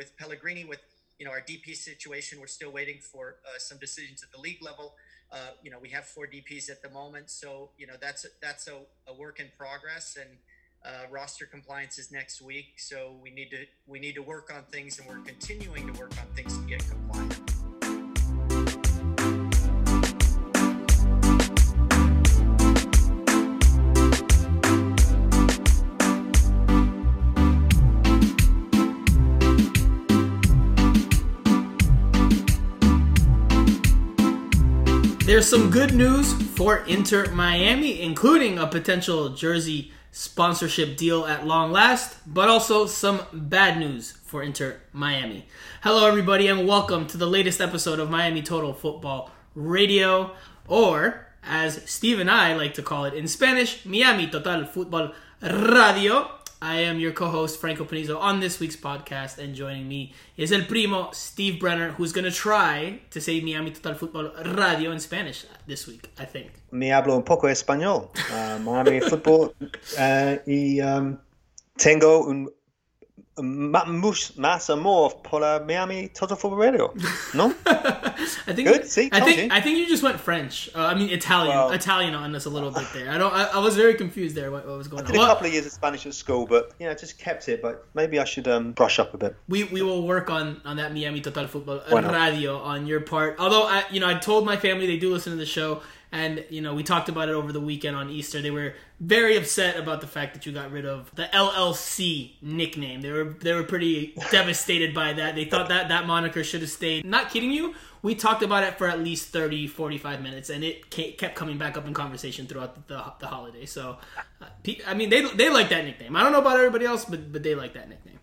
with Pellegrini, with you know our DP situation, we're still waiting for uh, some decisions at the league level. Uh, you know, we have four DPs at the moment, so you know that's a, that's a, a work in progress, and uh, roster compliance is next week. So we need to we need to work on things, and we're continuing to work on things to get compliant. There's some good news for Inter Miami, including a potential jersey sponsorship deal at long last, but also some bad news for Inter Miami. Hello, everybody, and welcome to the latest episode of Miami Total Football Radio, or as Steve and I like to call it in Spanish, Miami Total Football Radio. I am your co-host Franco Panizo on this week's podcast, and joining me is El Primo Steve Brenner, who's going to try to say Miami Total Football Radio in Spanish this week. I think. Me hablo un poco español. Uh, Miami Football uh, y um, tengo un más amor por la Miami Total Football Radio. No? I think Good. See, I think you. I think you just went French. Uh, I mean Italian. Well- Italian on us a little bit there. I don't. I, I was very confused there. What, what was going I on? did a Well, couple of years of Spanish at school, but you know, just kept it. But maybe I should um, brush up a bit. we we will work on on that Miami Total Football Radio on your part. Although I you know I told my family they do listen to the show and you know we talked about it over the weekend on Easter. They were very upset about the fact that you got rid of the LLC nickname. They were they were pretty devastated by that. They thought that that moniker should have stayed. Not kidding you. We talked about it for at least 30 45 minutes and it kept coming back up in conversation throughout the, the, the holiday. So uh, I mean they they like that nickname. I don't know about everybody else but but they like that nickname.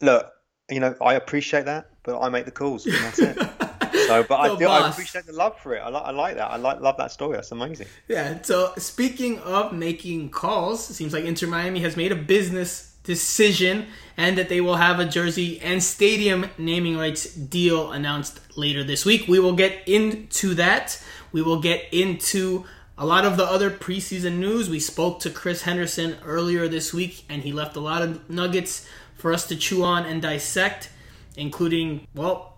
Look, you know, I appreciate that, but I make the calls, and that's it. So, but I do. I appreciate the love for it. I like. I like that. I like love that story. That's amazing. Yeah. So speaking of making calls, it seems like Inter Miami has made a business decision and that they will have a jersey and stadium naming rights deal announced later this week. We will get into that. We will get into a lot of the other preseason news. We spoke to Chris Henderson earlier this week and he left a lot of nuggets for us to chew on and dissect, including, well,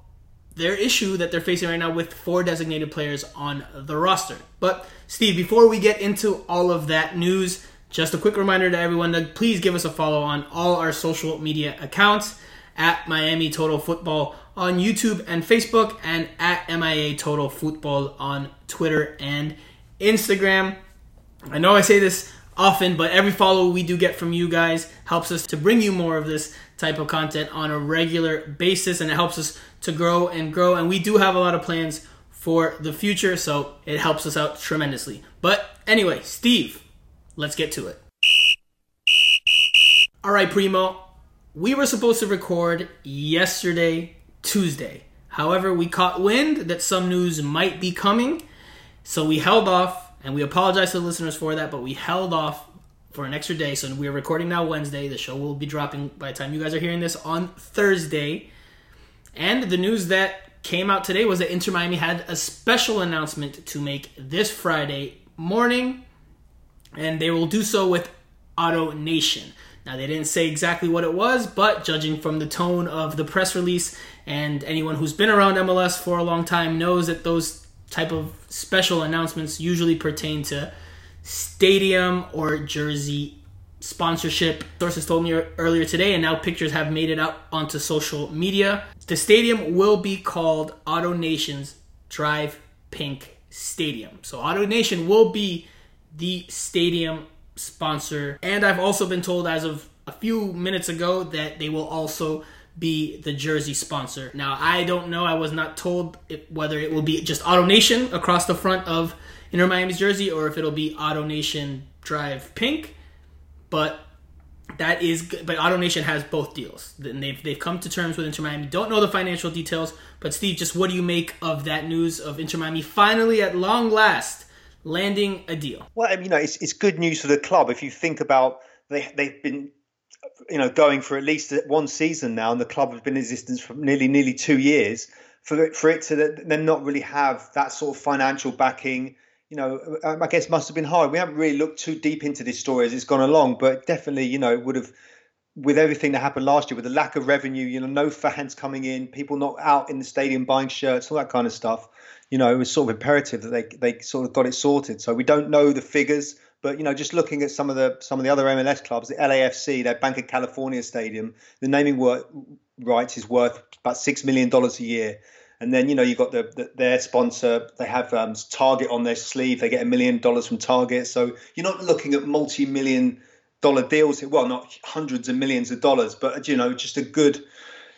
their issue that they're facing right now with four designated players on the roster. But Steve, before we get into all of that news, just a quick reminder to everyone to please give us a follow on all our social media accounts at Miami Total Football on YouTube and Facebook and at MIA Total Football on Twitter and Instagram. I know I say this often, but every follow we do get from you guys helps us to bring you more of this type of content on a regular basis, and it helps us to grow and grow. And we do have a lot of plans for the future, so it helps us out tremendously. But anyway, Steve, let's get to it. All right, Primo, we were supposed to record yesterday, Tuesday. However, we caught wind that some news might be coming. So we held off, and we apologize to the listeners for that, but we held off for an extra day. So we're recording now Wednesday. The show will be dropping by the time you guys are hearing this on Thursday. And the news that came out today was that Inter Miami had a special announcement to make this Friday morning, and they will do so with AutoNation. Now, they didn't say exactly what it was, but judging from the tone of the press release, and anyone who's been around MLS for a long time knows that those type of special announcements usually pertain to stadium or jersey sponsorship. Sources told me earlier today, and now pictures have made it out onto social media. The stadium will be called AutoNation's Drive Pink Stadium. So AutoNation will be the stadium sponsor. And I've also been told as of a few minutes ago that they will also be the jersey sponsor. Now, I don't know. I was not told whether it will be just AutoNation across the front of Inter Miami's jersey or if it'll be AutoNation Drive Pink. But that is. But AutoNation has both deals. And they've, they've come to terms with Inter Miami. Don't know the financial details. But Steve, just what do you make of that news of Inter Miami finally, at long last, landing a deal? Well, I mean, you know, it's, it's good news for the club if you think about they they've been you know going for at least one season now, and the club has been in existence for nearly nearly two years. For for it to then not really have that sort of financial backing, you know, I guess must have been hard. We haven't really looked too deep into this story as it's gone along, but definitely, you know, would have with everything that happened last year, with the lack of revenue, you know, no fans coming in, people not out in the stadium buying shirts, all that kind of stuff. You know, it was sort of imperative that they they sort of got it sorted. So we don't know the figures, but you know, just looking at some of the some of the other MLS clubs, the LAFC, their Bank of California stadium, the naming wor- rights is worth about six million dollars a year. And then you know you've got the, the, their sponsor. They have um, Target on their sleeve. They get a million dollars from Target. So you're not looking at multi-million dollar deals. Well, not hundreds of millions of dollars, but you know just a good,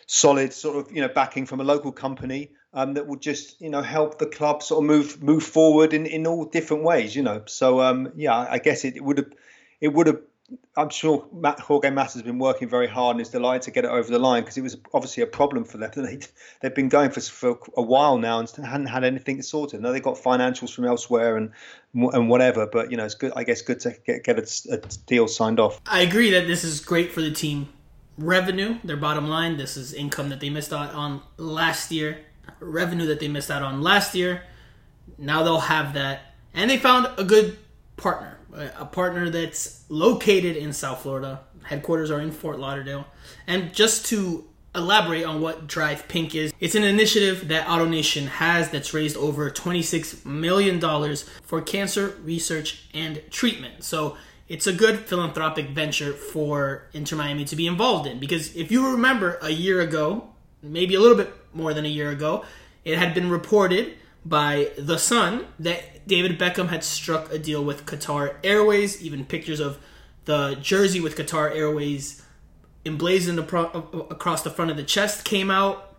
solid sort of you know backing from a local company um, that will just you know help the club sort of move move forward in, in all different ways. You know, so um, yeah, I guess it would have it would have I'm sure Matt, Jorge Mas has been working very hard and is delighted to get it over the line because it was obviously a problem for them. They, they've been going for, for a while now and hadn't had anything sorted. Now they've got financials from elsewhere and and whatever, but you know it's good. I guess good to get get a, a deal signed off. I agree that this is great for the team revenue, their bottom line. This is income that they missed out on last year, revenue that they missed out on last year. Now they'll have that, and they found a good partner a partner that's located in South Florida. Headquarters are in Fort Lauderdale. And just to elaborate on what Drive Pink is, it's an initiative that AutoNation has that's raised over $26 million for cancer research and treatment. So it's a good philanthropic venture for Inter Miami to be involved in because if you remember a year ago, maybe a little bit more than a year ago, it had been reported by The Sun that David Beckham had struck a deal with Qatar Airways. Even pictures of the jersey with Qatar Airways emblazoned across the front of the chest came out.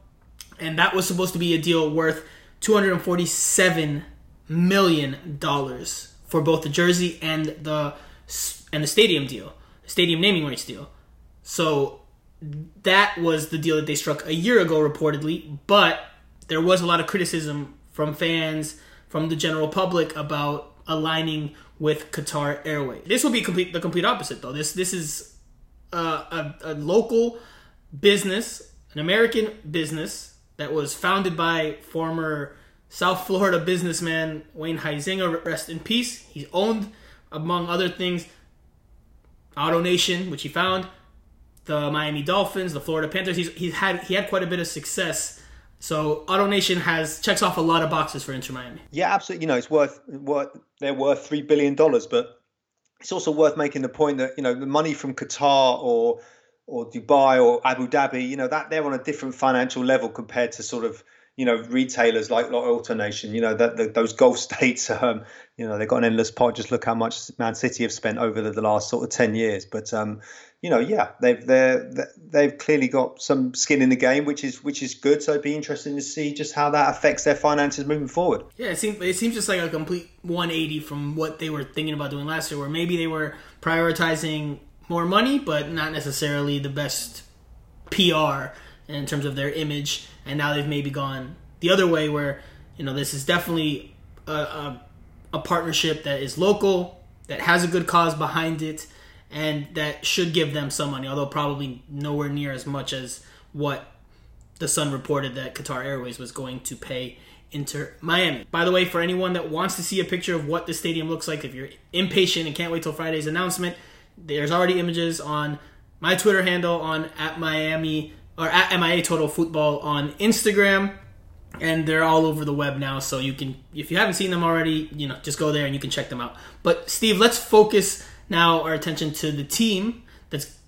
And that was supposed to be a deal worth $247 million for both the jersey and the and the stadium deal, stadium naming rights deal. So that was the deal that they struck a year ago, reportedly. But there was a lot of criticism from fans, from the general public about aligning with Qatar Airways. This will be complete the complete opposite though. This this is a, a, a local business, an American business that was founded by former South Florida businessman Wayne Huizenga, rest in peace. He owned, among other things, AutoNation, which he found, the Miami Dolphins, the Florida Panthers. He's, he's had he had quite a bit of success so AutoNation has checks off a lot of boxes for Inter Miami. Yeah, absolutely. You know, it's worth worth they're worth three billion dollars, but it's also worth making the point that you know the money from Qatar or or Dubai or Abu Dhabi, you know that they're on a different financial level compared to sort of you know retailers like, like AutoNation. You know that those Gulf states, um, you know they've got an endless pot. Just look how much Man City have spent over the, the last sort of ten years. But um, you know, yeah, they've they they've clearly got some skin in the game, which is which is good. So it'd be interesting to see just how that affects their finances moving forward. Yeah, it seems it seems just like a complete 180 from what they were thinking about doing last year, where maybe they were prioritizing more money, but not necessarily the best PR in terms of their image, and now they've maybe gone the other way, where you know this is definitely a, a, a partnership that is local, that has a good cause behind it and that should give them some money, although probably nowhere near as much as what the Sun reported that Qatar Airways was going to pay Inter Miami. By the way, for anyone that wants to see a picture of what the stadium looks like, if you're impatient and can't wait till Friday's announcement, there's already images on my Twitter handle on at Miami or at MIA Total Football on Instagram. And they're all over the web now, so you can, if you haven't seen them already, you know, just go there and you can check them out. But Steve, let's focus now our attention to the team that's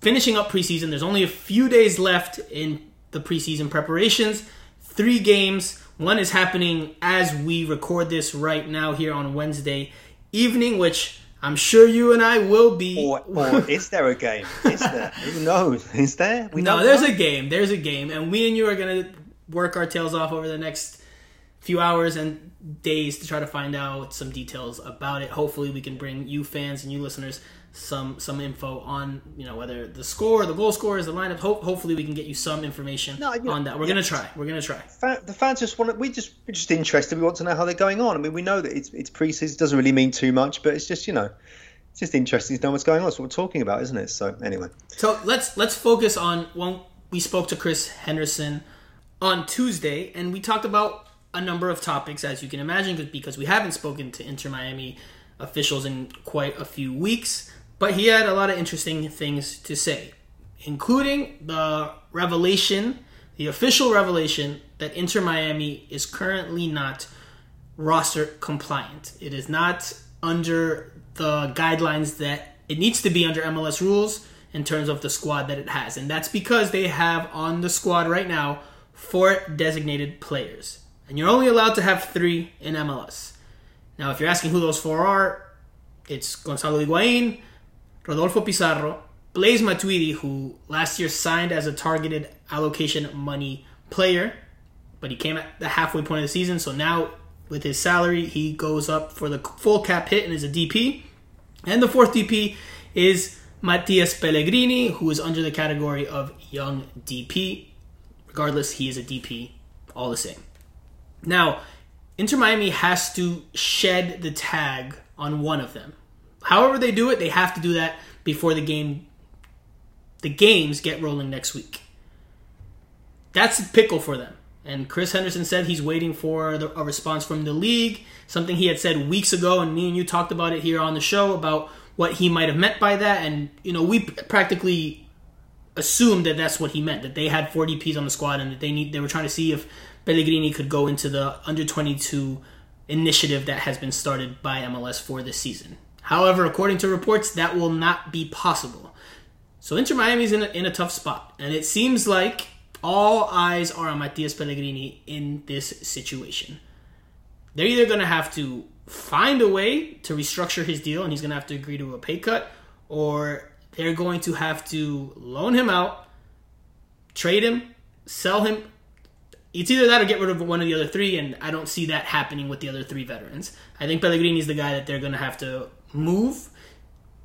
finishing up preseason. There's only a few days left in the preseason preparations. Three games. One is happening as we record this right now here on Wednesday evening, which I'm sure you and I will be. Or, or is there a game? Is there? Who knows? Is there? We no, there's know. a game. There's a game, and we and you are gonna work our tails off over the next few hours and days to try to find out some details about it. Hopefully, we can bring you fans and you listeners some some info on you know whether the score, the goal scorers, the lineup. Ho- hopefully, we can get you some information no, you know, on that. We're yeah, gonna try. We're gonna try. the fans just want. We just we're just interested. We want to know how they're going on. I mean, we know that it's it's preseason. It doesn't really mean too much, but it's just you know. It's just interesting to know what's going on. That's what we're talking about, isn't it? So anyway. So let's let's focus on when we spoke to Chris Henderson on Tuesday, and we talked about a number of topics, as you can imagine, because we haven't spoken to Inter Miami officials in quite a few weeks. But he had a lot of interesting things to say. including the revelation, the official revelation that Inter Miami is currently not roster compliant. It is not under the guidelines that it needs to be under MLS rules in terms of the squad that it has. And that's because they have on the squad right now four designated players. And you're only allowed to have three in MLS. Now, if you're asking who those four are, it's Gonzalo Higuain, Rodolfo Pizarro, Blaise Matuidi, who last year signed as a targeted allocation money player, but he came at the halfway point of the season, so now with his salary, he goes up for the full cap hit and is a DP. And the fourth DP is Matias Pellegrini, who is under the category of young DP. Regardless, he is a DP, all the same. Now, Inter Miami has to shed the tag on one of them. However they do it, they have to do that before the game the games get rolling next week. That's a pickle for them. And Chris Henderson said he's waiting for the, a response from the league, something he had said weeks ago, and me and you talked about it here on the show about what he might have meant by that. And, you know, we practically assumed that that's what he meant, that they had four DPs on the squad and that they need they were trying to see if Pellegrini could go into the under 22 initiative that has been started by MLS for this season. However, according to reports, that will not be possible. So Inter Miami's in a, in a tough spot, and it seems like all eyes are on Matias Pellegrini in this situation. They're either going to have to find a way to restructure his deal, and he's going to have to agree to a pay cut, or they're going to have to loan him out, trade him, sell him. It's either that or get rid of one of the other three, and I don't see that happening with the other three veterans. I think Pellegrini's the guy that they're going to have to move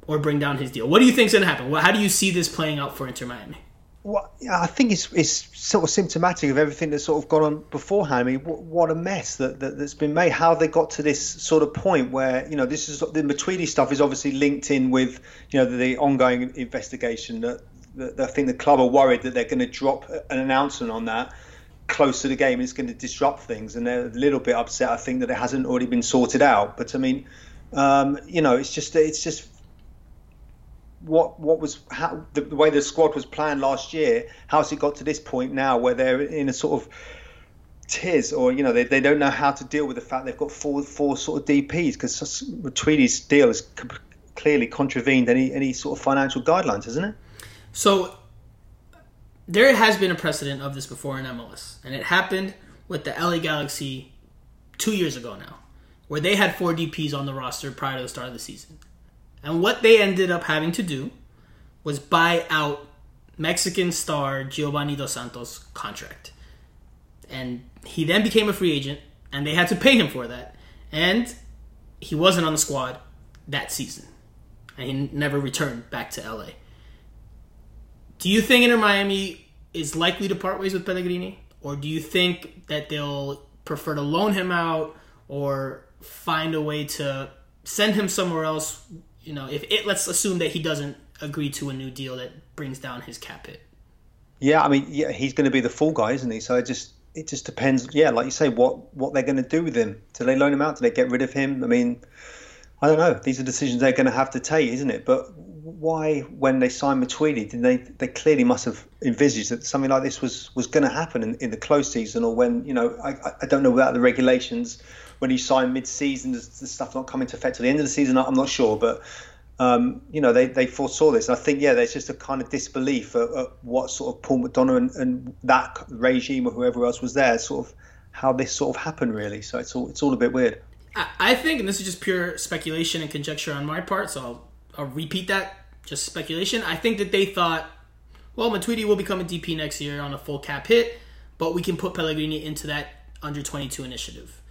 or bring down his deal. What do you think's going to happen? How do you see this playing out for Inter Miami? Well, I think it's it's sort of symptomatic of everything that's sort of gone on beforehand. I mean, what, what a mess that, that has been made. How they got to this sort of point where you know this is the Matuidi stuff is obviously linked in with you know the, the ongoing investigation. That, that, I think the club are worried that they're going to drop an announcement on that close to the game. And it's going to disrupt things, and they're a little bit upset. I think that it hasn't already been sorted out. But I mean, um, you know, it's just it's just what what was how the, the, way the squad was planned last year. How's it got to this point now where they're in a sort of tiz, or you know they, they don't know how to deal with the fact they've got four four sort of DPS because Tweedy's deal has clearly contravened any any sort of financial guidelines, hasn't it? So there has been a precedent of this before in MLS, and it happened with the LA Galaxy two years ago now, where they had four DPS on the roster prior to the start of the season. And what they ended up having to do was buy out Mexican star Giovanni Dos Santos' contract. And he then became a free agent, and they had to pay him for that. And he wasn't on the squad that season. And he never returned back to LA. Do you think Inter Miami is likely to part ways with Pellegrini? Or do you think that they'll prefer to loan him out or find a way to send him somewhere else you know, if it let's assume that he doesn't agree to a new deal that brings down his cap hit. Yeah, I mean, yeah, he's going to be the full guy, isn't he? So it just it just depends. Yeah, like you say, what what they're going to do with him? Do they loan him out? Do they get rid of him? I mean, I don't know. These are decisions they're going to have to take, isn't it? But why, when they signed Matuidi, did they? They clearly must have envisaged that something like this was was going to happen in, in the close season, or when you know, I I don't know about the regulations when he signed mid-season, does the stuff not come into effect at the end of the season? I'm not sure, but um, you know they, they foresaw this. And I think yeah, there's just a kind of disbelief at, at what sort of Paul McDonough and, and, that regime or whoever else was there, sort of how this sort of happened really. So it's all it's all a bit weird. I think, and this is just pure speculation and conjecture on my part, so I'll, I'll repeat that. Just speculation. I think that they thought, well, Matuidi will become a DP next year on a full cap hit, but we can put Pellegrini into that under 22 initiative.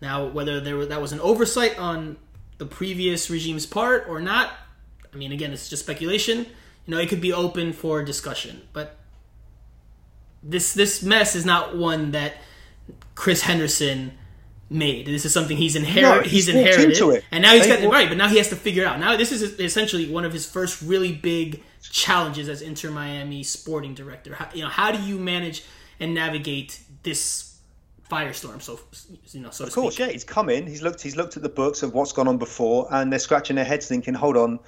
Now, whether there that was an oversight on the previous regime's part or not, I mean, again, it's just speculation. You know, it could be open for discussion, but this this mess is not one that Chris Henderson made. This is something he's inherited. No, he's, he's inherited, and now he's got right. But now he has to figure out. Now this is essentially one of his first really big challenges as Inter Miami sporting director. How, you know, how do you manage and navigate this firestorm. So you know, so of course, speak. yeah, he's come in. He's looked. He's looked at the books of what's gone on before, and they're scratching their heads, thinking, "Hold on,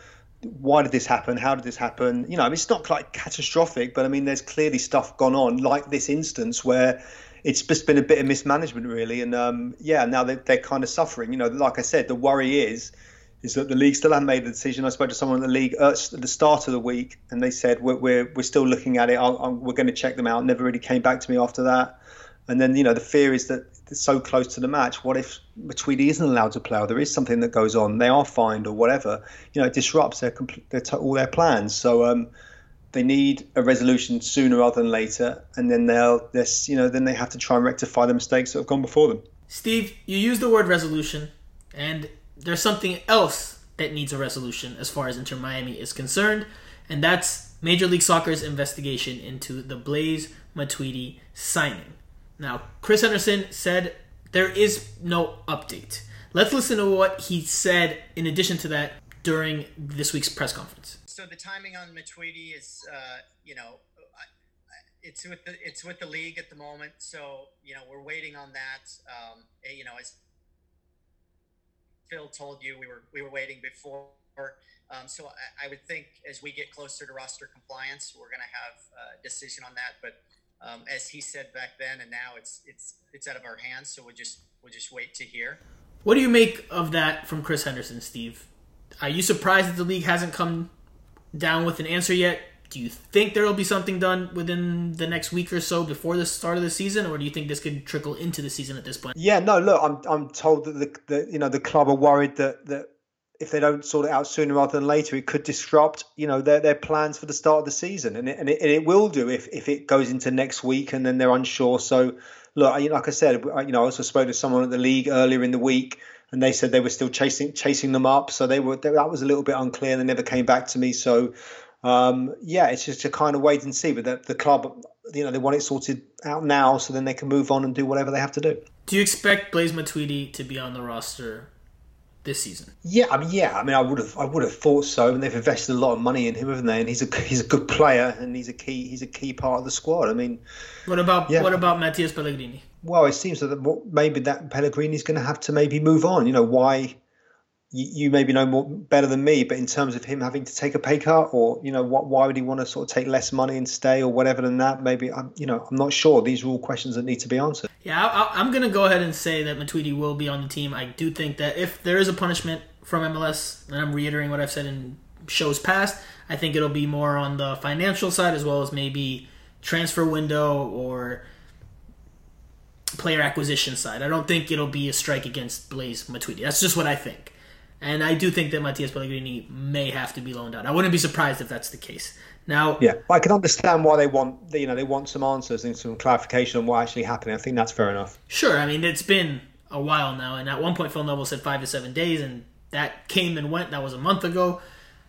why did this happen? How did this happen? You know, I mean, it's not like catastrophic, but I mean, there's clearly stuff gone on, like this instance where it's just been a bit of mismanagement, really. And um, yeah, now they're, they're kind of suffering. You know, like I said, the worry is is that the league still haven't made the decision. I spoke to someone in the league at the start of the week, and they said we're we're, we're still looking at it. i i we're going to check them out. Never really came back to me after that. And then you know the fear is that it's so close to the match. What if Matuidi isn't allowed to play, or there is something that goes on? They are fined or whatever. You know, it disrupts their, their all their plans. So um, they need a resolution sooner rather than later, and then they'll you know then they have to try and rectify the mistakes that have gone before them. Steve, you use the word resolution, and there's something else that needs a resolution as far as Inter Miami is concerned, and that's Major League Soccer's investigation into the Blaise Matuidi signing. Now, Chris Henderson said there is no update. Let's listen to what he said in addition to that during this week's press conference. So the timing on Matuidi is, uh, you know, it's with the it's with the league at the moment. So you know we're waiting on that. Um, eh, you know, as Phil told you, we were we were waiting before. Um, so I, I, would think as we get closer to roster compliance, we're going to have a decision on that. But um, as he said back then, and now it's it's it's out of our hands. So we'll just we'll just wait to hear. What do you make of that from Chris Henderson, Steve? Are you surprised that the league hasn't come down with an answer yet? Do you think there will be something done within the next week or so before the start of the season, or do you think this could trickle into the season at this point? Yeah, no. Look, I'm I'm told that the, the you know the club are worried that that if they don't sort it out sooner rather than later, it could disrupt, you know, their, their plans for the start of the season, and it, and it, and it will do if, if it goes into next week and then they're unsure. So, look, like I said, you know, I also spoke to someone at the league earlier in the week, and they said they were still chasing chasing them up. So they were that was a little bit unclear. And They never came back to me. So, um, yeah, it's just to kind of wait and see. But the, the club, you know, they want it sorted out now, so then they can move on and do whatever they have to do. Do you expect Blaise Matuidi to be on the roster this season. Yeah, I mean, yeah, I mean, I would have, I would have thought so. And they've invested a lot of money in him, haven't they? And he's a, he's a good player, and he's a key, he's a key part of the squad. I mean, what about, yeah. what about Matias Pellegrini? Well, it seems that maybe that Pellegrini's going to have to maybe move on. You know, why? You, you maybe know more better than me, but in terms of him having to take a pay cut, or you know, what? Why would he want to sort of take less money and stay, or whatever than that? Maybe I'm, you know, I'm not sure. These are all questions that need to be answered. Yeah, I, am going to go ahead and say that Matuidi will be on the team. I do think that if there is a punishment from MLS, and I'm reiterating what I've said in shows past, I think it'll be more on the financial side as well as maybe transfer window or player acquisition side. I don't think it'll be a strike against Blaise Matuidi. That's just what I think. And I do think that Matias Pellegrini may have to be loaned out. I wouldn't be surprised if that's the case. Now, yeah, I can understand why they want you know they want some answers and some clarification on what actually happened. I think that's fair enough. Sure, I mean it's been a while now, and at one point Phil Neville said five to seven days, and that came and went. That was a month ago.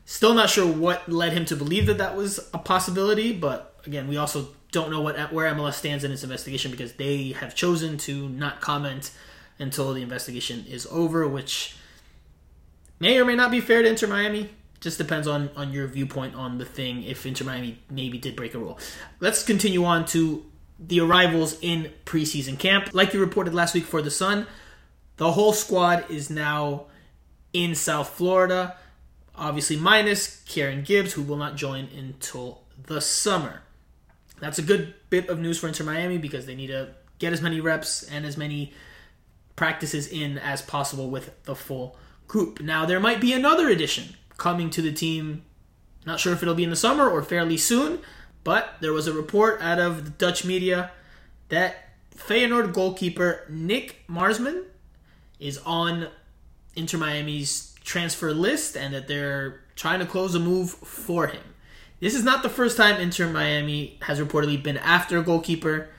Still not sure what led him to believe that that was a possibility, but again, we also don't know what where MLS stands in its investigation because they have chosen to not comment until the investigation is over, which may or may not be fair to Inter Miami. Just depends on on your viewpoint on the thing. If Inter Miami maybe did break a rule, let's continue on to the arrivals in preseason camp. Like you reported last week for the Sun, the whole squad is now in South Florida. Obviously, minus Kieran Gibbs, who will not join until the summer. That's a good bit of news for Inter Miami because they need to get as many reps and as many practices in as possible with the full group. Now, there might be another addition coming to the team. Not sure if it'll be in the summer or fairly soon, but there was a report out of the Dutch media that Feyenoord goalkeeper Nick Marsman is on Inter Miami's transfer list and that they're trying to close a move for him. This is not the first time Inter Miami has reportedly been after a goalkeeper,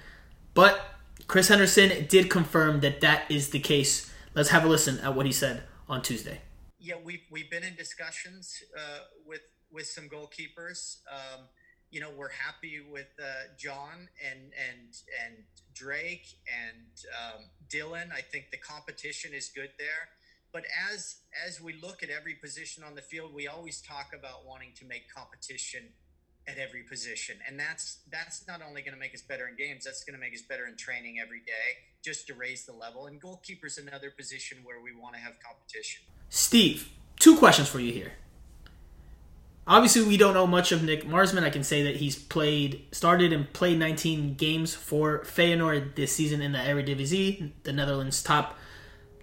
but Chris Henderson did confirm that that is the case. Let's have a listen at what he said on Tuesday yeah, we've we've been in discussions uh, with with some goalkeepers. Um, you know, we're happy with uh, John and and and Drake and um, Dylan. I think the competition is good there. But as as we look at every position on the field, we always talk about wanting to make competition at every position, and that's that's not only going to make us better in games. That's going to make us better in training every day, just to raise the level. And goalkeeper's another position where we want to have competition. Steve, two questions for you here. obviously we don't know much of Nick Marsman. I can say that he's played, started and played 19 games for Feyenoord this season in the Eredivisie, the Netherlands' top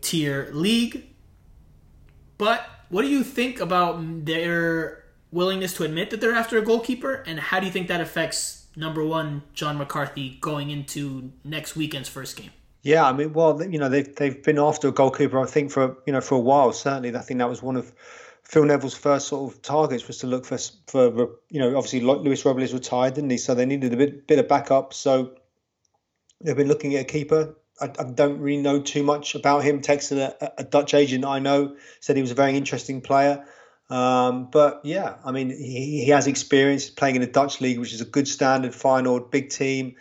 tier league. But what do you think about their willingness to admit that they're after a goalkeeper, and how do you think that affects number one John McCarthy going into next weekend's first game? Yeah, I mean, well, you know, they've they've been after a goalkeeper, I think, for you know for a while. Certainly, I think that was one of Phil Neville's first sort of targets was to look for for you know obviously Luis Robles retired, didn't he? So they needed a bit bit of backup. So they've been looking at a keeper. I, I don't really know too much about him. Texted a, a, Dutch agent I know said he was a very interesting player. Um, but yeah, I mean he, he has experience playing in the Dutch league, which is a good standard, final, big team.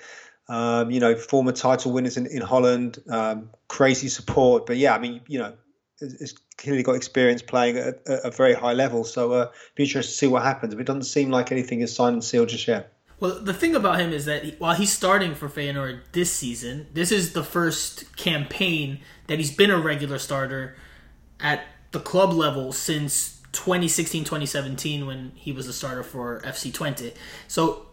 Um, you know, former title winners in, in Holland, um, crazy support. But yeah, I mean, you know, has clearly got experience playing at a, a very high level. So uh, be interested to see what happens. But it doesn't seem like anything is signed and sealed just yet. Well, the thing about him is that he, while he's starting for Feyenoord this season, this is the first campaign that he's been a regular starter at the club level since 2016-2017 when he was a starter for FC Twente. So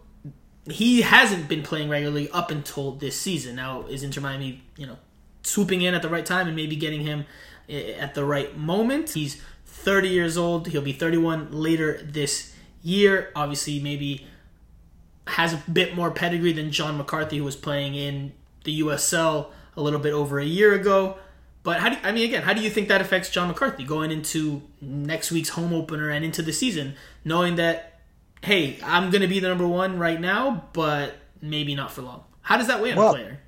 he hasn't been playing regularly up until this season. Now is Inter Miami, you know, swooping in at the right time and maybe getting him eh, at the right moment. He's 30 years old. He'll be 31 later this year. Obviously, maybe has a bit more pedigree than John McCarthy, who was playing in the USL a little bit over a year ago. But how do you, I mean again? How do you think that affects John McCarthy going into next week's home opener and into the season, knowing that hey, I'm going to be the number one right now, but maybe not for long? How does that weigh on well, a player?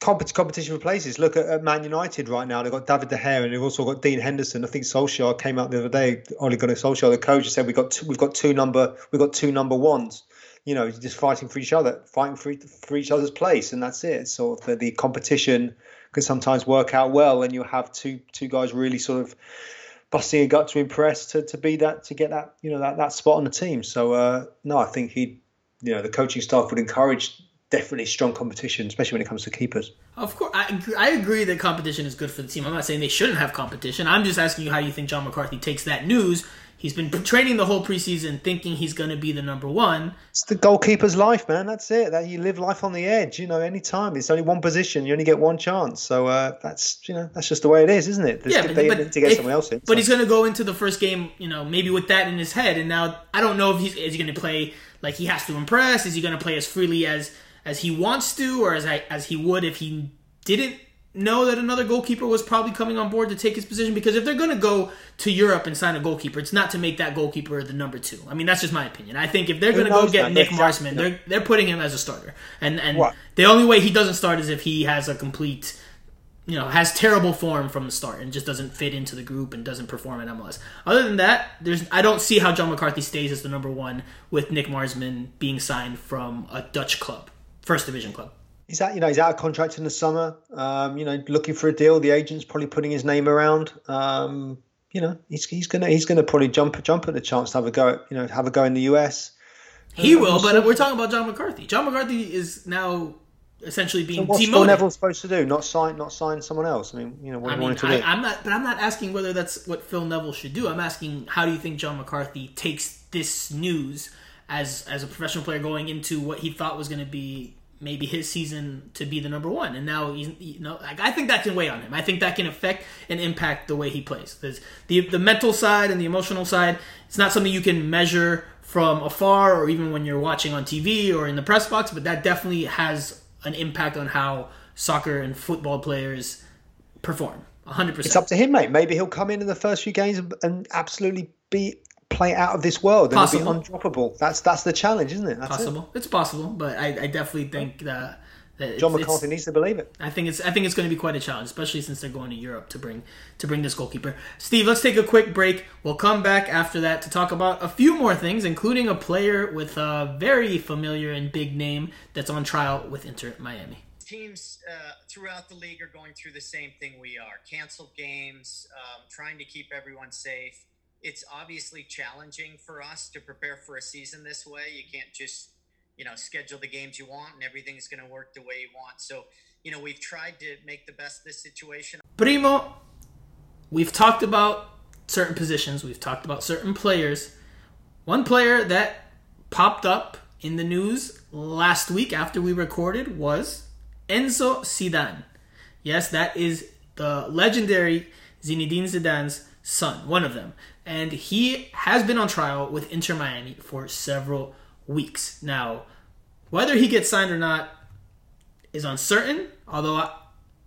competition for places. Look at, at, Man United right now. They've got David De Gea and they've also got Dean Henderson. I think Solskjaer came out the other day. Ole Gunnar Solskjaer, the coach, said we got two, we've got two number we've got two number ones. You know, just fighting for each other, fighting for, for each other's place, and that's it. So the, the competition can sometimes work out well, and you have two two guys really sort of busting a gut to impress to, to be that to get that you know that, that spot on the team. So uh, no, I think he, you know, the coaching staff would encourage definitely strong competition, especially when it comes to keepers. Of course, I I agree that competition is good for the team. I'm not saying they shouldn't have competition. I'm just asking you how you think John McCarthy takes that news. He's been training the whole preseason, thinking he's going to be the number one. It's the goalkeeper's life, man. That's it. That you live life on the edge. You know, any time it's only one position, you only get one chance. So uh, that's you know that's just the way it is, isn't it? There's yeah, but, but to get if, someone else in. But so. he's going to go into the first game, you know, maybe with that in his head. And now I don't know if he's is he going to play like he has to impress. Is he going to play as freely as as he wants to, or as I, as he would if he didn't know that another goalkeeper was probably coming on board to take his position. Because if they're going to go to Europe and sign a goalkeeper, it's not to make that goalkeeper the number two. I mean, that's just my opinion. I think if they're going to go get Nick Marsman, they're they're putting him as a starter, and and what? the only way he doesn't start is if he has a complete. You know, has terrible form from the start and just doesn't fit into the group and doesn't perform at MLS. Other than that, there's I don't see how John McCarthy stays as the number one with Nick Marsman being signed from a Dutch club first division club. He's that you know he's out of contract in the summer. Um, you know, looking for a deal. The agent's probably putting his name around. Um, you know, he's, he's gonna he's gonna probably jump jump at the chance to have a go. At, you know, have a go in the US. He um, will, but we're talking about John McCarthy. John McCarthy is now essentially being so what's demoted. Phil Neville supposed to do? Not sign, not sign someone else. I mean, you know, what I mean, to I, do? I'm not, but I'm not asking whether that's what Phil Neville should do. I'm asking how do you think John McCarthy takes this news as as a professional player going into what he thought was going to be maybe his season to be the number one. And now he's, you know, I think that can weigh on him. I think that can affect and impact the way he plays. There's the the mental side and the emotional side. It's not something you can measure from afar or even when you're watching on TV or in the press box, but that definitely has an impact on how soccer and football players perform. 100%. It's up to him, mate. Maybe he'll come in in the first few games and absolutely be play out of this world and be undroppable. That's that's the challenge, isn't it? That's possible. It. It's possible, but I, I definitely think that. that John McCarthy needs to believe it. I think it's I think it's going to be quite a challenge, especially since they're going to Europe to bring to bring this goalkeeper. Steve, let's take a quick break. We'll come back after that to talk about a few more things, including a player with a very familiar and big name that's on trial with Inter Miami teams uh, throughout the league are going through the same thing we are canceled games um, trying to keep everyone safe it's obviously challenging for us to prepare for a season this way. You can't just, you know, schedule the games you want and everything's going to work the way you want. So, you know, we've tried to make the best of this situation. Primo, we've talked about certain positions, we've talked about certain players. One player that popped up in the news last week after we recorded was Enzo Zidane. Yes, that is the legendary Zinedine Zidane's son, one of them. And he has been on trial with Inter Miami for several weeks. Now, whether he gets signed or not is uncertain, although I,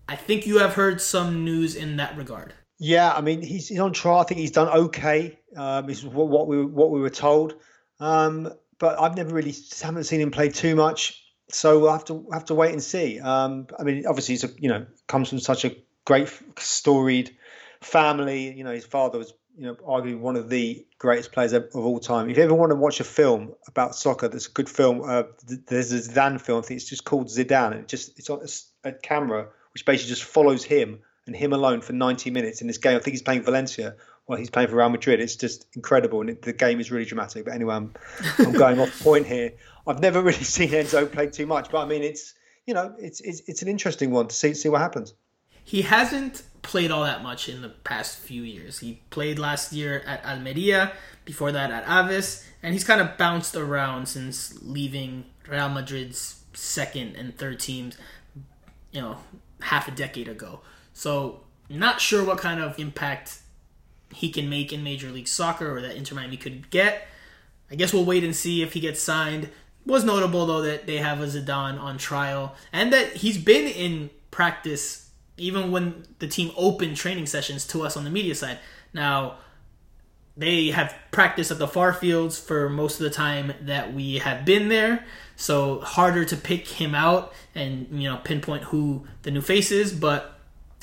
I think you have heard some news in that regard. Yeah, I mean he's, he's on trial. I think he's done okay. Um, is what, we what we were told. Um, but I've never really haven't seen him play too much. So we'll have to have to wait and see. Um, I mean, obviously he's a, you know comes from such a great storied family. You know, his father was you know arguably one of the greatest players of, all time. If you ever want to watch a film about soccer, that's a good film. Uh, there's a Zidane film. I think it's just called Zidane. It just it's on a, a camera which basically just follows him and him alone for 90 minutes in this game. I think he's playing Valencia. Well, he's playing for Real Madrid. It's just incredible, and it, the game is really dramatic. But anyway, I'm, I'm going off point here. I've never really seen Enzo play too much, but I mean, it's you know, it's it's, it's an interesting one to see see what happens. He hasn't played all that much in the past few years. He played last year at Almeria, before that at Aves, and he's kind of bounced around since leaving Real Madrid's second and third teams, you know, half a decade ago. So, not sure what kind of impact he can make in Major League Soccer or that Inter Miami could get. I guess we'll wait and see if he gets signed. Was notable though that they have a Zidane on trial and that he's been in practice even when the team opened training sessions to us on the media side. Now, they have practiced at the far fields for most of the time that we have been there, so harder to pick him out and you know pinpoint who the new face is. But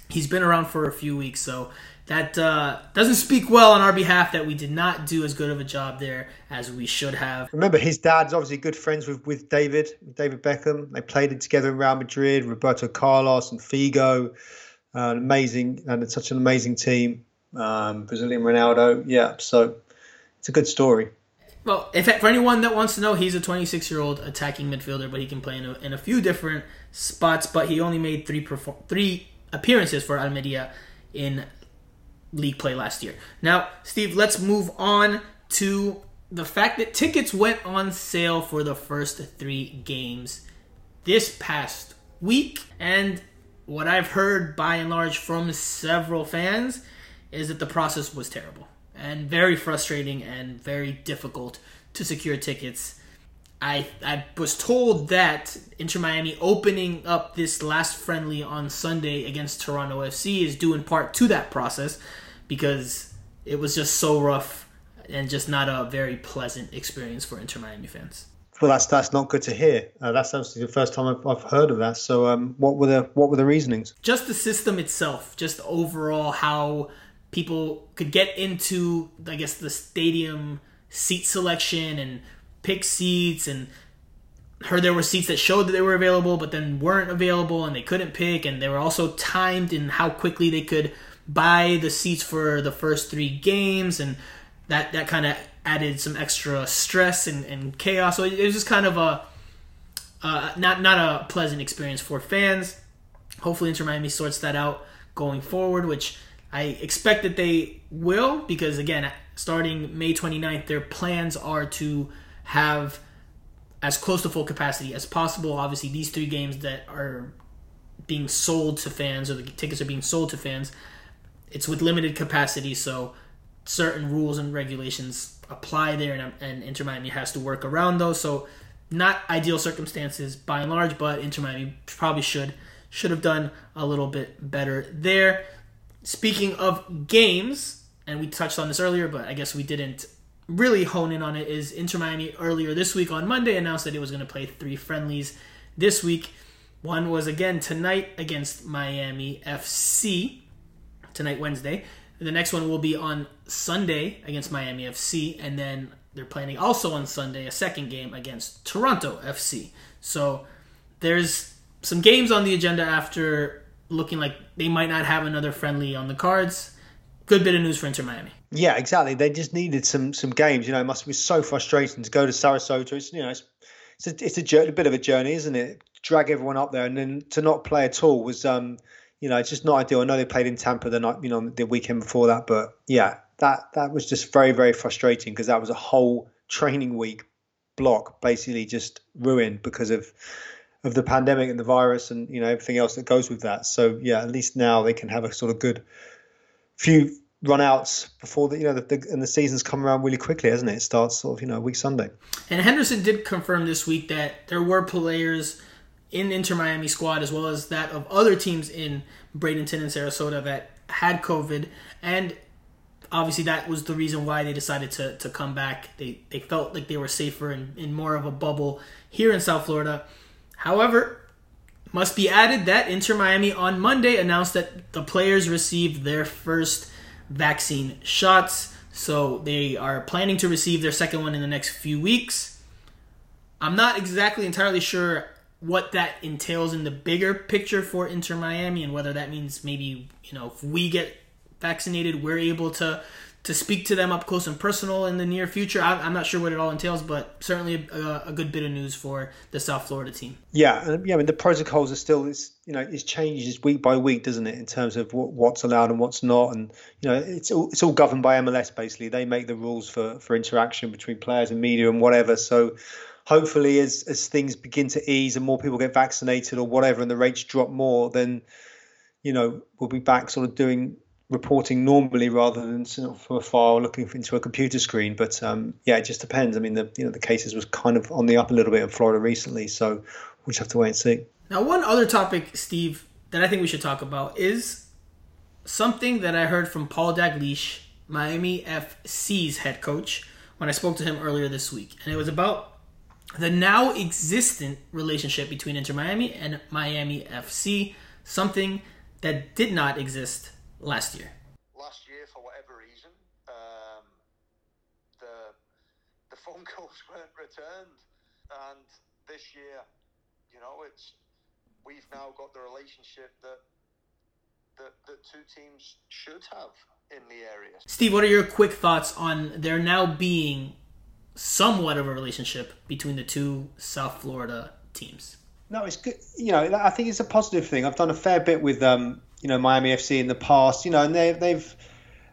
he's been around for a few weeks, so that uh, doesn't speak well on our behalf that we did not do as good of a job there as we should have. Remember, his dad's obviously good friends with, with David, David Beckham. They played it together in Real Madrid, Roberto Carlos and Figo. Uh, amazing, and it's such an amazing team. Um, Brazilian Ronaldo, yeah. So it's a good story. Well, if for anyone that wants to know, he's a 26 year old attacking midfielder, but he can play in a, in a few different spots. But he only made three perform- three appearances for Almeria in league play last year. Now, Steve, let's move on to the fact that tickets went on sale for the first three games this past week, and what I've heard by and large from several fans is that the process was terrible and very frustrating and very difficult to secure tickets. I, I was told that Inter Miami opening up this last friendly on Sunday against Toronto FC is due in part to that process because it was just so rough and just not a very pleasant experience for Inter Miami fans. Well, that's that's not good to hear. Uh, that's actually the first time I've, I've heard of that. So, um, what were the what were the reasonings? Just the system itself, just overall how people could get into, I guess, the stadium seat selection and pick seats, and heard there were seats that showed that they were available, but then weren't available, and they couldn't pick, and they were also timed in how quickly they could buy the seats for the first three games, and that that kind of added some extra stress and, and chaos. So it, was just kind of a uh, not not a pleasant experience for fans. Hopefully, Inter Miami sorts that out going forward, which I expect that they will, because again, starting May 29th, their plans are to have as close to full capacity as possible. Obviously, these three games that are being sold to fans, or the tickets are being sold to fans, it's with limited capacity, so certain rules and regulations apply there, and, and Inter Miami has to work around those. So, not ideal circumstances by and large, but Inter Miami probably should should have done a little bit better there. Speaking of games, and we touched on this earlier, but I guess we didn't really hone in on it. Is Inter Miami earlier this week on Monday announced that it was going to play three friendlies this week. One was again tonight against Miami FC, tonight Wednesday, the next one will be on Sunday against Miami FC, and then they're planning also on Sunday a second game against Toronto FC. So there's some games on the agenda after looking like they might not have another friendly on the cards. Good bit of news for Inter Miami. Yeah, exactly. They just needed some some games. You know, it must be so frustrating to go to Sarasota. It's you know, it's it's a, it's a, journey, a bit of a journey, isn't it? Drag everyone up there, and then to not play at all was um you know, it's just not ideal. I know they played in Tampa the night, you know, the weekend before that, but yeah, that that was just very very frustrating because that was a whole training week block basically just ruined because of of the pandemic and the virus and you know everything else that goes with that. So yeah, at least now they can have a sort of good few run outs before the you know the, the, and the season's come around really quickly, hasn't it? It starts sort of you know week Sunday. And Henderson did confirm this week that there were players in Inter Miami squad as well as that of other teams in Bradenton and Sarasota that had COVID and obviously that was the reason why they decided to, to come back. They they felt like they were safer in, in more of a bubble here in South Florida. However, must be added that Inter Miami on Monday announced that the players received their first vaccine shots. So they are planning to receive their second one in the next few weeks. I'm not exactly entirely sure what that entails in the bigger picture for Inter Miami and whether that means maybe, you know, if we get vaccinated, we're able to to speak to them up close and personal in the near future. I, am not sure what it all entails, but certainly a, a, good bit of news for the South Florida team. Yeah, yeah. I mean, the protocols are still, it's, you know, it's changes week by week, doesn't it, in terms of what, what's allowed and what's not, and you know, it's all it's all governed by MLS. Basically, they make the rules for for interaction between players and media and whatever. So. Hopefully, as, as things begin to ease and more people get vaccinated or whatever, and the rates drop more, then you know we'll be back sort of doing reporting normally rather than sort of from afar looking into a computer screen. But um, yeah, it just depends. I mean, the you know the cases was kind of on the up a little bit in Florida recently, so we'll just have to wait and see. Now, one other topic, Steve, that I think we should talk about is something that I heard from Paul Dalglish, Miami FC's head coach, when I spoke to him earlier this week, and it was about the now existent relationship between Inter Miami and Miami FC, something that did not exist last year? Last year, for whatever reason, um, the the phone calls weren't returned, and this year, you know, it's we've now got the relationship that that the two teams should have in the area. Steve, what are your quick thoughts on there now being somewhat of a relationship between the two South Florida teams? No, it's good. You know, I think it's a positive thing. I've done a fair bit with um, you know Miami FC in the past. You know, and they, they've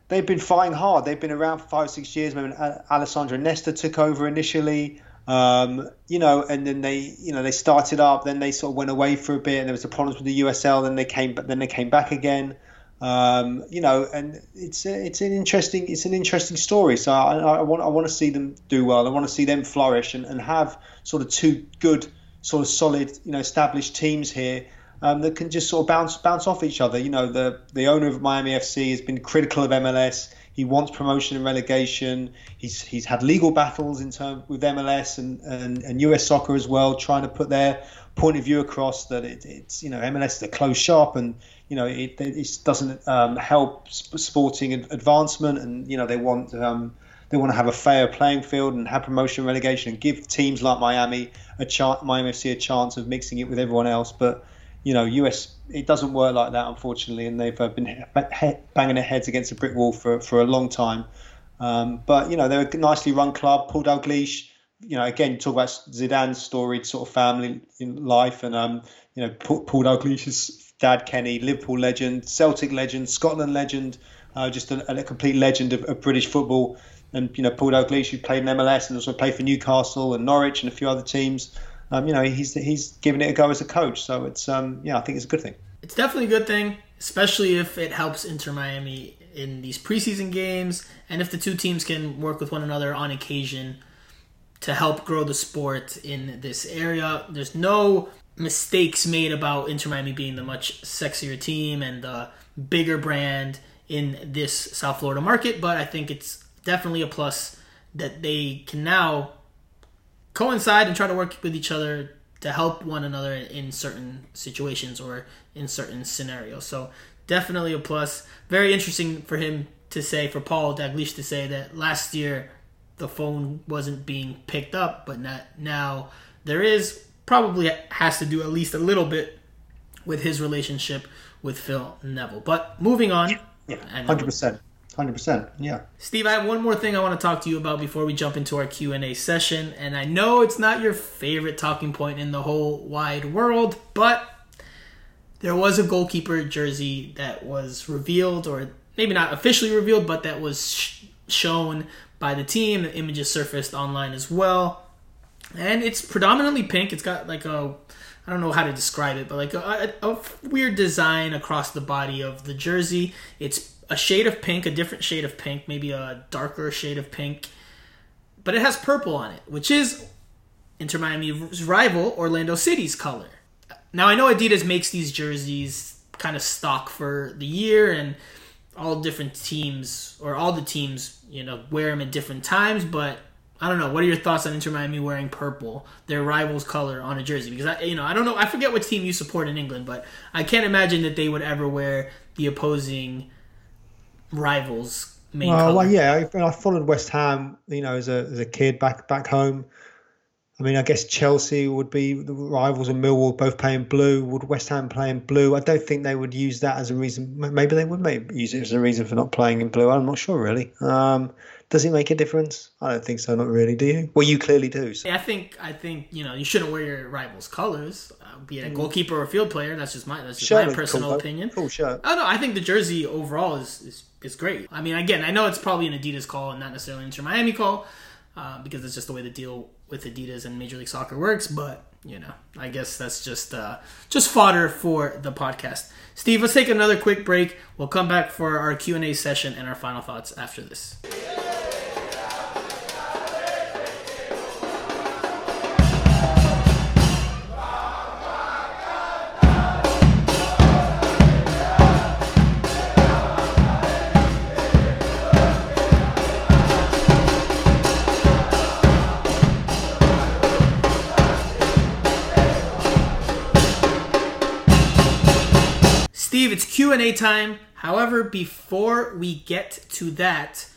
they've been fighting hard. They've been around for five six years. Maybe Alessandro Nesta took over initially. Um, you know, and then they, you know, they started up. Then they sort of went away for a bit, and there was the problems with the USL. Then they came, but then they came back again. Um, you know, and it's it's an interesting it's an interesting story. So I, I want I want to see them do well. I want to see them flourish and, and have sort of two good, sort of solid, you know, established teams here um, that can just sort of bounce bounce off each other. You know, the the owner of Miami FC has been critical of MLS. He wants promotion and relegation. He's he's had legal battles in term with MLS and, and, and US soccer as well, trying to put their point of view across that it, it's you know MLS is a closed shop and you know it, it doesn't um, help sporting advancement and you know they want um, they want to have a fair playing field and have promotion and relegation and give teams like Miami a chance Miami FC a chance of mixing it with everyone else, but you know, US it doesn't work like that, unfortunately, and they've uh, been banging their heads against a brick wall for for a long time. Um, but you know, they're a nicely run club. Paul Dalglish, you know, again, you talk about Zidane's storied sort of family in life, and um, you know, Paul, Paul Dalglish's dad, Kenny, Liverpool legend, Celtic legend, Scotland legend, uh, just a, a, complete legend of, of, British football. And you know, Paul Dalglish, who played in MLS and also played for Newcastle and Norwich and a few other teams um, you know, he's he's giving it a go as a coach. So it's um, yeah, I think it's a good thing. It's definitely a good thing, especially if it helps Inter Miami in these preseason games, and if the two teams can work with one another on occasion to help grow the sport in this area. There's no mistakes made about Inter Miami being the much sexier team and the bigger brand in this South Florida market, but I think it's definitely a plus that they can now coincide and try to work with each other to help one another in certain situations or in certain scenarios. So definitely a plus. Very interesting for him to say, for Paul Dalglish to say that last year the phone wasn't being picked up, but not now there is. Probably has to do at least a little bit with his relationship with Phil Neville. But moving on, yeah, hundred percent. Hundred percent, yeah. Steve, I have one more thing I want to talk to you about before we jump into our Q and A session, and I know it's not your favorite talking point in the whole wide world, but there was a goalkeeper jersey that was revealed, or maybe not officially revealed, but that was sh- shown by the team. The images surfaced online as well, and it's predominantly pink. It's got like a I don't know how to describe it, but like a, a, a weird design across the body of the jersey. It's a shade of pink, a different shade of pink, maybe a darker shade of pink, but it has purple on it, which is Inter Miami's rival Orlando City's color. Now I know Adidas makes these jerseys kind of stock for the year and all different teams or all the teams, you know, wear them at different times, but I don't know. What are your thoughts on Inter Miami wearing purple, their rivals' color, on a jersey? Because I, you know, I don't know. I forget what team you support in England, but I can't imagine that they would ever wear the opposing rivals' main well, well, yeah, I, I followed West Ham, you know, as a as a kid back back home. I mean, I guess Chelsea would be the rivals and Millwall both playing blue. Would West Ham playing blue? I don't think they would use that as a reason. Maybe they would maybe use it as a reason for not playing in blue. I'm not sure really. Um, does it make a difference? I don't think so. Not really. Do you? Well, you clearly do. So. I think I think you know you shouldn't wear your rivals' colors, uh, be it a goalkeeper or a field player. That's just my that's just Shirt my personal cool, opinion. Cool shirt. Oh no, I think the jersey overall is, is is great. I mean, again, I know it's probably an Adidas call and not necessarily an Inter Miami call uh, because it's just the way the deal with Adidas and Major League Soccer works. But you know, I guess that's just uh, just fodder for the podcast. Steve, let's take another quick break. We'll come back for our Q and A session and our final thoughts after this. Q&A time. However, before we get to that,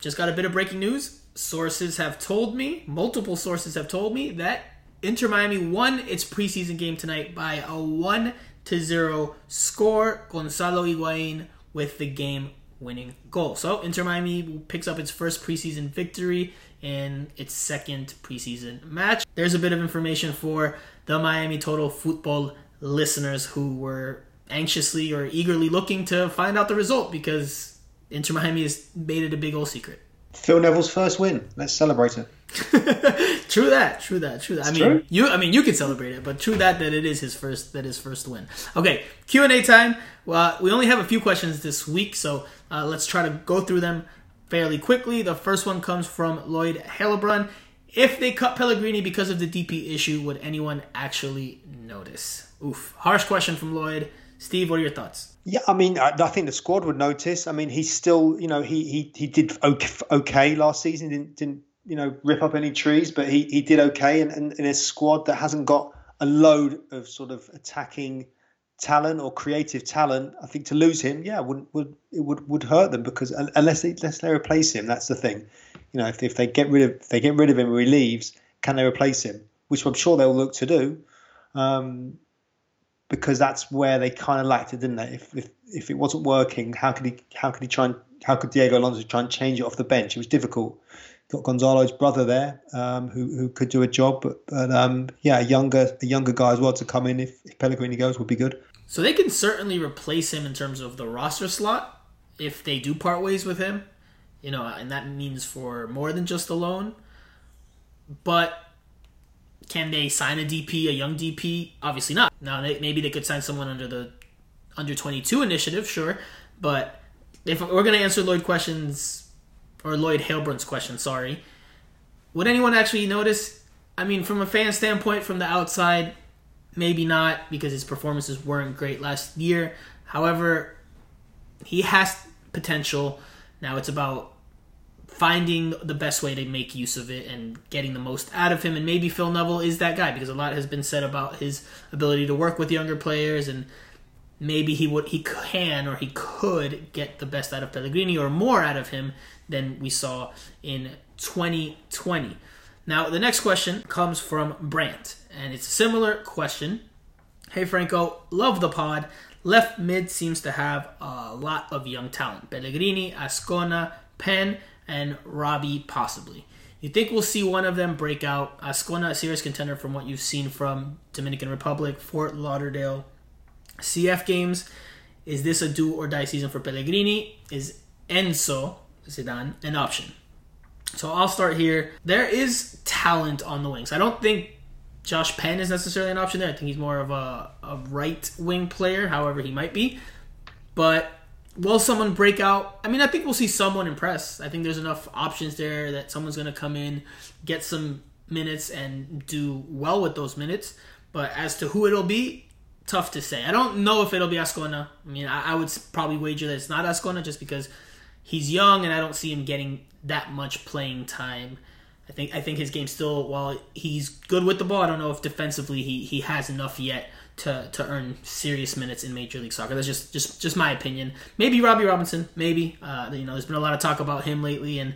just got a bit of breaking news. Sources have told me, multiple sources have told me that Inter Miami won its preseason game tonight by a 1 to 0 score. Gonzalo Higuain with the game winning goal. So, Inter Miami picks up its first preseason victory in its second preseason match. There's a bit of information for the Miami Total Football listeners who were anxiously or eagerly looking to find out the result because Inter Miami has made it a big old secret. Phil Neville's first win. Let's celebrate it. true that, true that, true that. I mean, true. you, I mean, you can celebrate it, but true that that it is his first, that his first win. Okay, Q and A time. Well, we only have a few questions this week, so uh, let's try to go through them fairly quickly. The first one comes from Lloyd Hellebrun. If they cut Pellegrini because of the DP issue, would anyone actually notice? Oof, harsh question from Lloyd. Steve, what are your thoughts? Yeah, I mean, I, I think the squad would notice. I mean, he's still, you know, he he, he did okay, last season. Didn't didn't you know rip up any trees, but he, he did okay. And, in a squad that hasn't got a load of sort of attacking talent or creative talent, I think to lose him, yeah, would would it would would hurt them because unless they unless they replace him, that's the thing. You know, if, if they get rid of they get rid of him or he leaves, can they replace him? Which I'm sure they'll look to do. Um, because that's where they kind of lacked it, didn't they? If, if if it wasn't working, how could he how could he try and how could Diego Alonso try and change it off the bench? It was difficult. Got Gonzalo's brother there, um, who who could do a job, but, but um, yeah, a younger a younger guy as well to come in if, if Pellegrini goes would be good. So they can certainly replace him in terms of the roster slot if they do part ways with him. You know, and that means for more than just a loan. But can they sign a DP, a young DP? Obviously not. Now they, maybe they could sign someone under the under twenty two initiative, sure. But if we're going to answer Lloyd questions or Lloyd Halebrun's question, sorry, would anyone actually notice? I mean, from a fan standpoint, from the outside, maybe not because his performances weren't great last year. However, he has potential. Now it's about finding the best way to make use of it and getting the most out of him. And maybe Phil Neville is that guy because a lot has been said about his ability to work with younger players and maybe he would he can or he could get the best out of Pellegrini or more out of him than we saw in 2020. Now the next question comes from Brandt and it's a similar question. Hey Franco, love the pod. Left mid seems to have a lot of young talent. Pellegrini, Azcona, Penn, and Robbie possibly. You think we'll see one of them break out? Azcona, a serious contender from what you've seen from Dominican Republic, Fort Lauderdale, CF games. Is this a do or die season for Pellegrini? Is Enzo Zidane an option? So I'll start here. There is talent on the wings. I don't think Josh Penn is necessarily an option there. I think he's more of a, a right wing player, however he might be. But will someone break out? I mean, I think we'll see someone impress. I think there's enough options there that someone's going to come in, get some minutes, and do well with those minutes. But as to who it'll be, tough to say. I don't know if it'll be Azcona. I mean, I, I would probably wager that it's not Azcona just because he's young and I don't see him getting that much playing time. I think I think his game still while he's good with the ball, I don't know if defensively he, he has enough yet to, to earn serious minutes in Major League Soccer. That's just just just my opinion. Maybe Robbie Robinson, maybe. Uh, you know, there's been a lot of talk about him lately and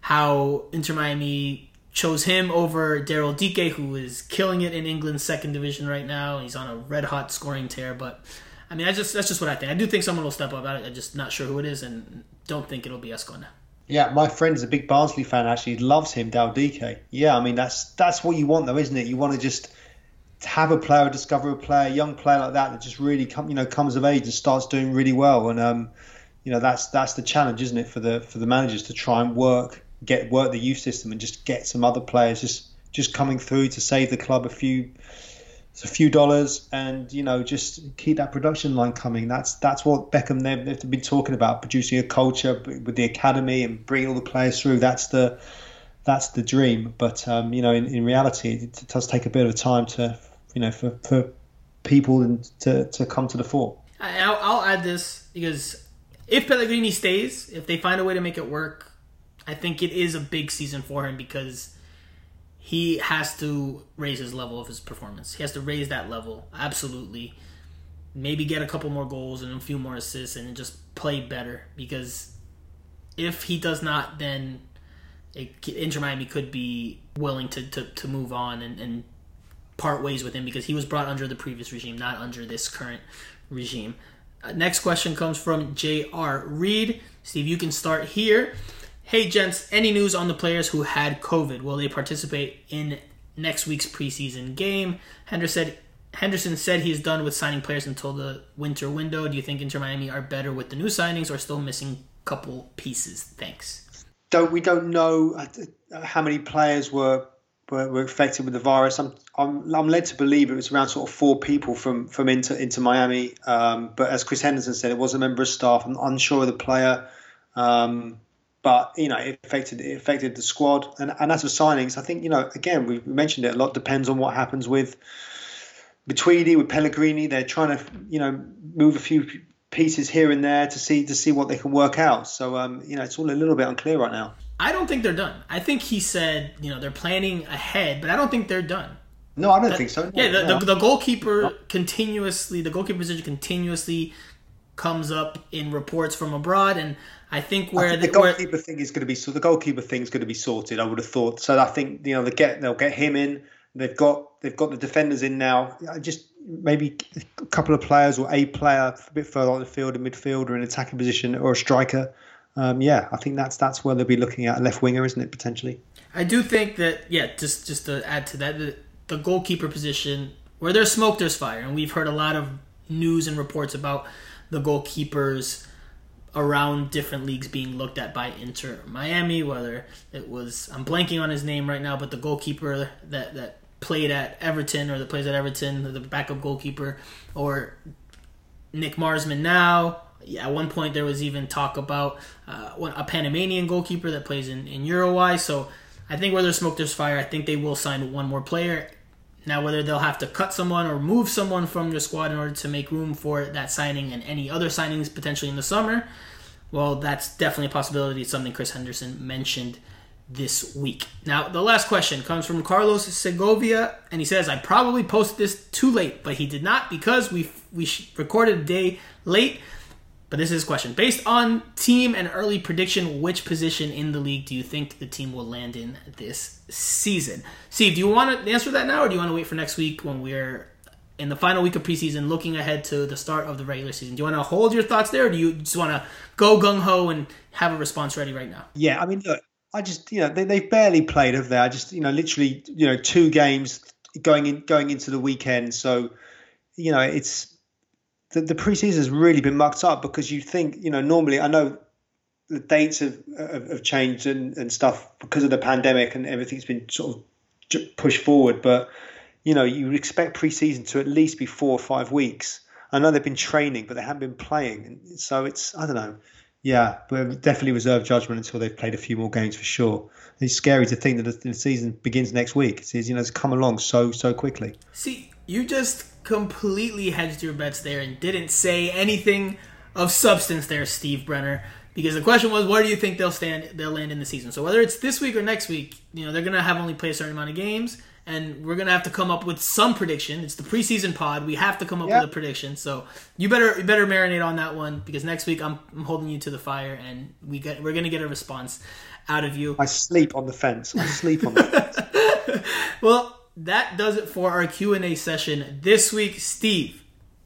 how Inter Miami chose him over Daryl Dike, who is killing it in England's second division right now. He's on a red hot scoring tear, but I mean, I just that's just what I think. I do think someone will step up. I'm just not sure who it is, and don't think it'll be Azcona. Yeah, my friend is a big Barnsley fan. Actually, loves him, Daryl Dike. Yeah, I mean that's that's what you want, though, isn't it? You want to just have a player, discover a player, a young player like that that just really come, you know, comes of age and starts doing really well. And um, you know, that's that's the challenge, isn't it, for the for the managers to try and work, get work the youth system and just get some other players just just coming through to save the club a few a few dollars and you know just keep that production line coming. That's that's what Beckham they've, they've been talking about producing a culture with the academy and bringing all the players through. That's the that's the dream. But um, you know in, in reality it, it does take a bit of time to you know, for, for people to, to come to the fore. I'll, I'll add this because if Pellegrini stays, if they find a way to make it work, I think it is a big season for him because he has to raise his level of his performance. He has to raise that level, absolutely. Maybe get a couple more goals and a few more assists and just play better because if he does not, then it, Inter Miami could be willing to, to, to move on and, and part ways with him because he was brought under the previous regime, not under this current regime. Uh, next question comes from J.R. Reed. Steve, you can start here. Hey, gents, any news on the players who had COVID? Will they participate in next week's preseason game? Henderson said, Henderson said he's done with signing players until the winter window. Do you think Inter Miami are better with the new signings or still missing couple pieces? Thanks. Don't we don't know uh, how many players were were, were affected with the virus. I'm, I'm, I'm led to believe it was around sort of four people from from Inter into Miami. Um, but as Chris Henderson said, it was a member of staff. I'm unsure of the player. Um, but you know, it affected it affected the squad. And, and as for signings, I think you know, again, we mentioned it a lot. Depends on what happens with Matuidi with Pellegrini. They're trying to you know move a few pieces here and there to see to see what they can work out. So um, you know, it's all a little bit unclear right now. I don't think they're done. I think he said, you know, they're planning ahead, but I don't think they're done. No, I don't that, think so. No, yeah, the, no. the, the, goalkeeper no. continuously, the goalkeeper position continuously comes up in reports from abroad, and I think where I think the, the, goalkeeper where, thing is going to be so the goalkeeper thing is going to be sorted. I would have thought. So I think you know they get they'll get him in. They've got they've got the defenders in now. Just maybe a couple of players or a player a bit further on the field, a midfielder, an attacking position, or a striker um, yeah, I think that's that's where they'll be looking at a left winger, isn't it? Potentially. I do think that yeah. Just just to add to that, the, the goalkeeper position where there's smoke, there's fire, and we've heard a lot of news and reports about the goalkeepers around different leagues being looked at by Inter Miami. Whether it was I'm blanking on his name right now, but the goalkeeper that that played at Everton or that plays at Everton, the backup goalkeeper, or Nick Marsman now at one point there was even talk about uh, a Panamanian goalkeeper that plays in, in Uruguay. So I think where there's smoke, there's fire. I think they will sign one more player. Now, whether they'll have to cut someone or move someone from their squad in order to make room for that signing and any other signings potentially in the summer, well, that's definitely a possibility. It's something Chris Henderson mentioned this week. Now, the last question comes from Carlos Segovia, and he says, "I probably posted this too late, but he did not because we we recorded a day late." But this is a question. Based on team and early prediction, which position in the league do you think the team will land in this season? Steve, do you want to answer that now, or do you want to wait for next week when we're in the final week of preseason, looking ahead to the start of the regular season? Do you want to hold your thoughts there, or do you just want to go gung ho and have a response ready right now? Yeah, I mean, look, I just you know they, they've barely played, have they? I just you know literally you know two games going in going into the weekend, so you know it's the, the preseason has really been mucked up because you think, you know, normally I know the dates have, have, have changed and, and stuff because of the pandemic and everything's been sort of pushed forward. But you know, you expect preseason to at least be four or five weeks. I know they've been training, but they haven't been playing, so it's I don't know. Yeah, but definitely reserve judgment until they've played a few more games for sure. It's scary to think that the season begins next week. It's you know it's come along so so quickly. See, you just completely hedged your bets there and didn't say anything of substance there, Steve Brenner. Because the question was, where do you think they'll stand? They'll land in the season. So whether it's this week or next week, you know they're gonna have only played a certain amount of games, and we're gonna have to come up with some prediction. It's the preseason pod. We have to come up yep. with a prediction. So you better you better marinate on that one because next week I'm, I'm holding you to the fire, and we get we're gonna get a response out of you. I sleep on the fence. I sleep on the fence. well, that does it for our Q and A session this week. Steve,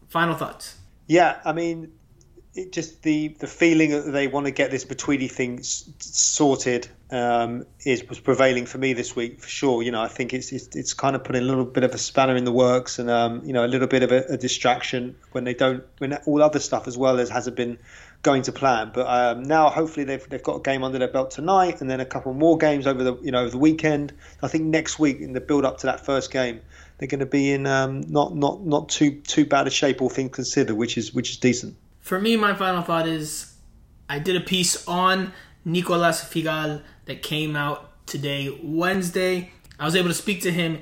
final thoughts. Yeah, I mean, it just the the feeling that they want to get this Matuidi thing sorted um, is was prevailing for me this week for sure. You know, I think it's it's, it's kind of putting a little bit of a spanner in the works and um, you know a little bit of a, a, distraction when they don't when all other stuff as well as hasn't been going to plan. But um, now hopefully they've they've got a game under their belt tonight and then a couple more games over the you know over the weekend. I think next week in the build up to that first game they're going to be in um, not not not too too bad a shape all things considered, which is which is decent for me, my final thought is I did a piece on Nicolas Figal that came out today, Wednesday. I was able to speak to him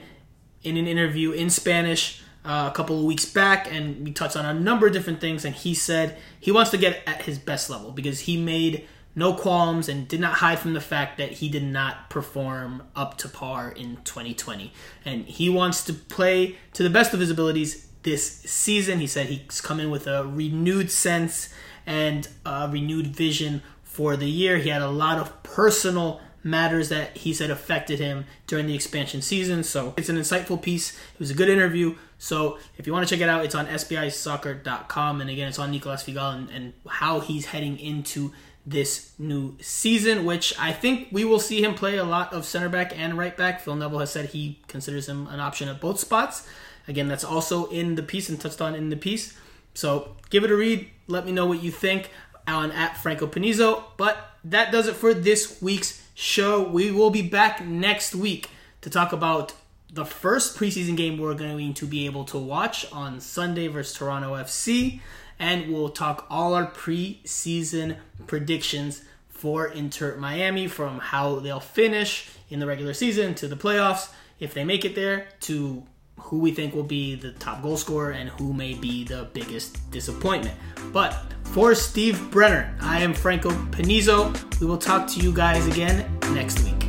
in an interview in Spanish uh, a couple of weeks back, and we touched on a number of different things. And he said he wants to get at his best level because he made no qualms and did not hide from the fact that he did not perform up to par in 2020. And he wants to play to the best of his abilities this season. He said he's coming with a renewed sense and a renewed vision for the year. He had a lot of personal matters that he said affected him during the expansion season. So it's an insightful piece. It was a good interview. So if you want to check it out, it's on SBIsoccer.com. And again, it's on Nicolas Figal and, and how he's heading into this new season, which I think we will see him play a lot of center back and right back. Phil Neville has said he considers him an option at both spots. Again, that's also in the piece and touched on in the piece. So give it a read. Let me know what you think on at Franco Panizo. But that does it for this week's show. We will be back next week to talk about the first preseason game we're going to be able to watch on Sunday versus Toronto FC. And we'll talk all our preseason predictions for Inter Miami from how they'll finish in the regular season to the playoffs, if they make it there, to who we think will be the top goal scorer and who may be the biggest disappointment. But for Steve Brenner, I am Franco Panizo. We will talk to you guys again next week.